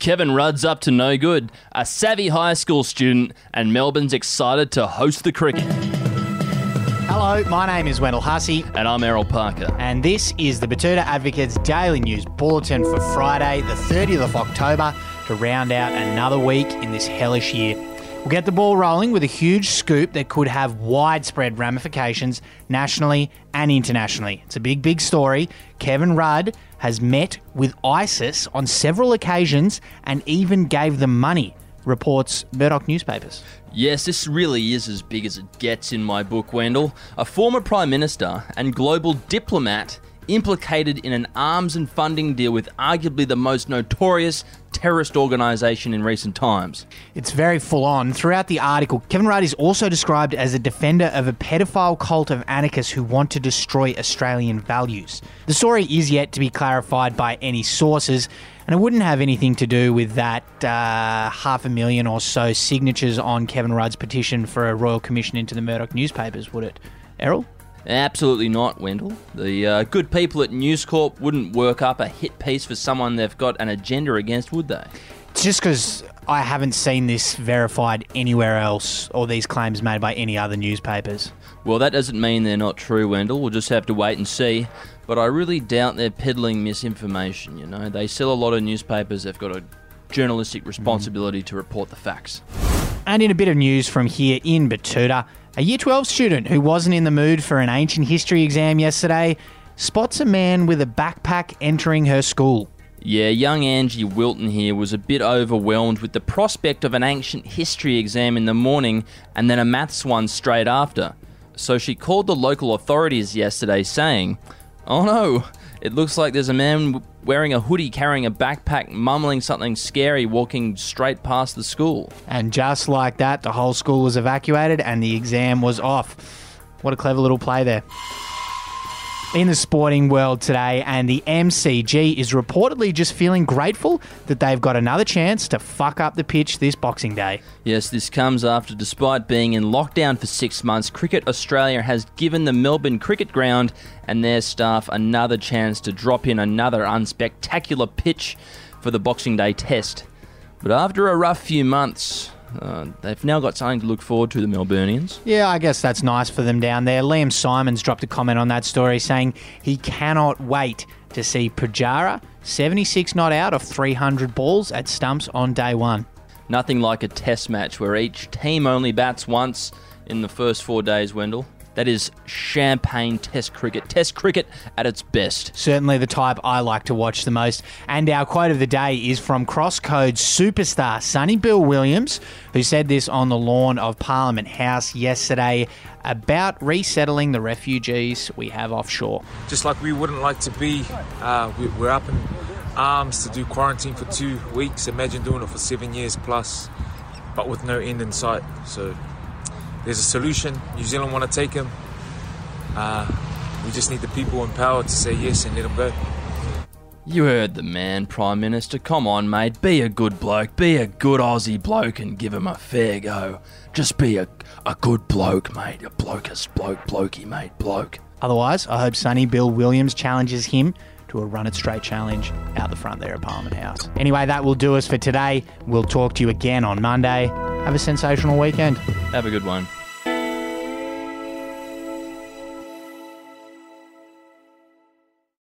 Kevin Rudd's up to no good, a savvy high school student, and Melbourne's excited to host the cricket. Hello, my name is Wendell Hussey, And I'm Errol Parker. and this is the Betoota Advocate's Daily News Bulletin for Friday, the 30th of October, to round out another week in this hellish year. We'll get the ball rolling with a huge scoop that could have widespread ramifications nationally and internationally. It's a big, big story. Kevin Rudd has met with ISIS on several occasions and even gave them money, reports Murdoch newspapers. Yes, this really is as big as it gets in my book, Wendell. A former Prime Minister and global diplomat implicated in an arms and funding deal with arguably the most notorious terrorist organisation in recent times. It's very full on. Throughout the article, Kevin Rudd is also described as a defender of a pedophile cult of anarchists who want to destroy Australian values. The story is yet to be clarified by any sources, and it wouldn't have anything to do with that uh, half a million or so signatures on Kevin Rudd's petition for a royal commission into the Murdoch newspapers, would it? Errol? Absolutely not, Wendell. The uh, good people at News Corp wouldn't work up a hit piece for someone they've got an agenda against, would they? Just because I haven't seen this verified anywhere else or these claims made by any other newspapers. Well, that doesn't mean they're not true, Wendell. We'll just have to wait and see. But I really doubt they're peddling misinformation, you know. They sell a lot of newspapers, they've got a journalistic responsibility to report the facts. And in a bit of news from here in Betoota, a Year 12 student who wasn't in the mood for an ancient history exam yesterday spots a man with a backpack entering her school. Yeah, young Angie Wilton here was a bit overwhelmed with the prospect of an ancient history exam in the morning and then a maths one straight after. So she called the local authorities yesterday saying, Oh no, it looks like there's a man wearing a hoodie carrying a backpack, mumbling something scary, walking straight past the school. And just like that, the whole school was evacuated and the exam was off. What a clever little play there. In the sporting world today, and the MCG is reportedly just feeling grateful that they've got another chance to fuck up the pitch this Boxing Day. Yes, this comes after, despite being in lockdown for six months, Cricket Australia has given the Melbourne Cricket Ground and their staff another chance to drop in another unspectacular pitch for the Boxing Day test. But after a rough few months, uh, they've now got something to look forward to, the Melburnians. Yeah, I guess that's nice for them down there. Liam Simons dropped a comment on that story saying he cannot wait to see Pujara 76 not out of 300 balls at stumps on day one. Nothing like a test match where each team only bats once in the first four days, Wendell. That is champagne test cricket. Test cricket at its best. Certainly the type I like to watch the most. And our quote of the day is from Crosscode superstar Sonny Bill Williams, who said this on the lawn of Parliament House yesterday about resettling the refugees we have offshore. just like we wouldn't like to be. Uh, we, we're up in arms to do quarantine for two weeks. Imagine doing it for seven years plus, but with no end in sight. So there's a solution. New Zealand want to take him. Uh, we just need the people in power to say yes and let him go. You heard the man, Prime Minister. Come on, mate. Be a good bloke. Be a good Aussie bloke and give him a fair go. Just be a, a good bloke, mate. A blokest bloke, blokey, mate, bloke. Otherwise, I hope Sonny Bill Williams challenges him to a run it straight challenge out the front there at Parliament House. Anyway, that will do us for today. We'll talk to you again on Monday. Have a sensational weekend. Have a good one.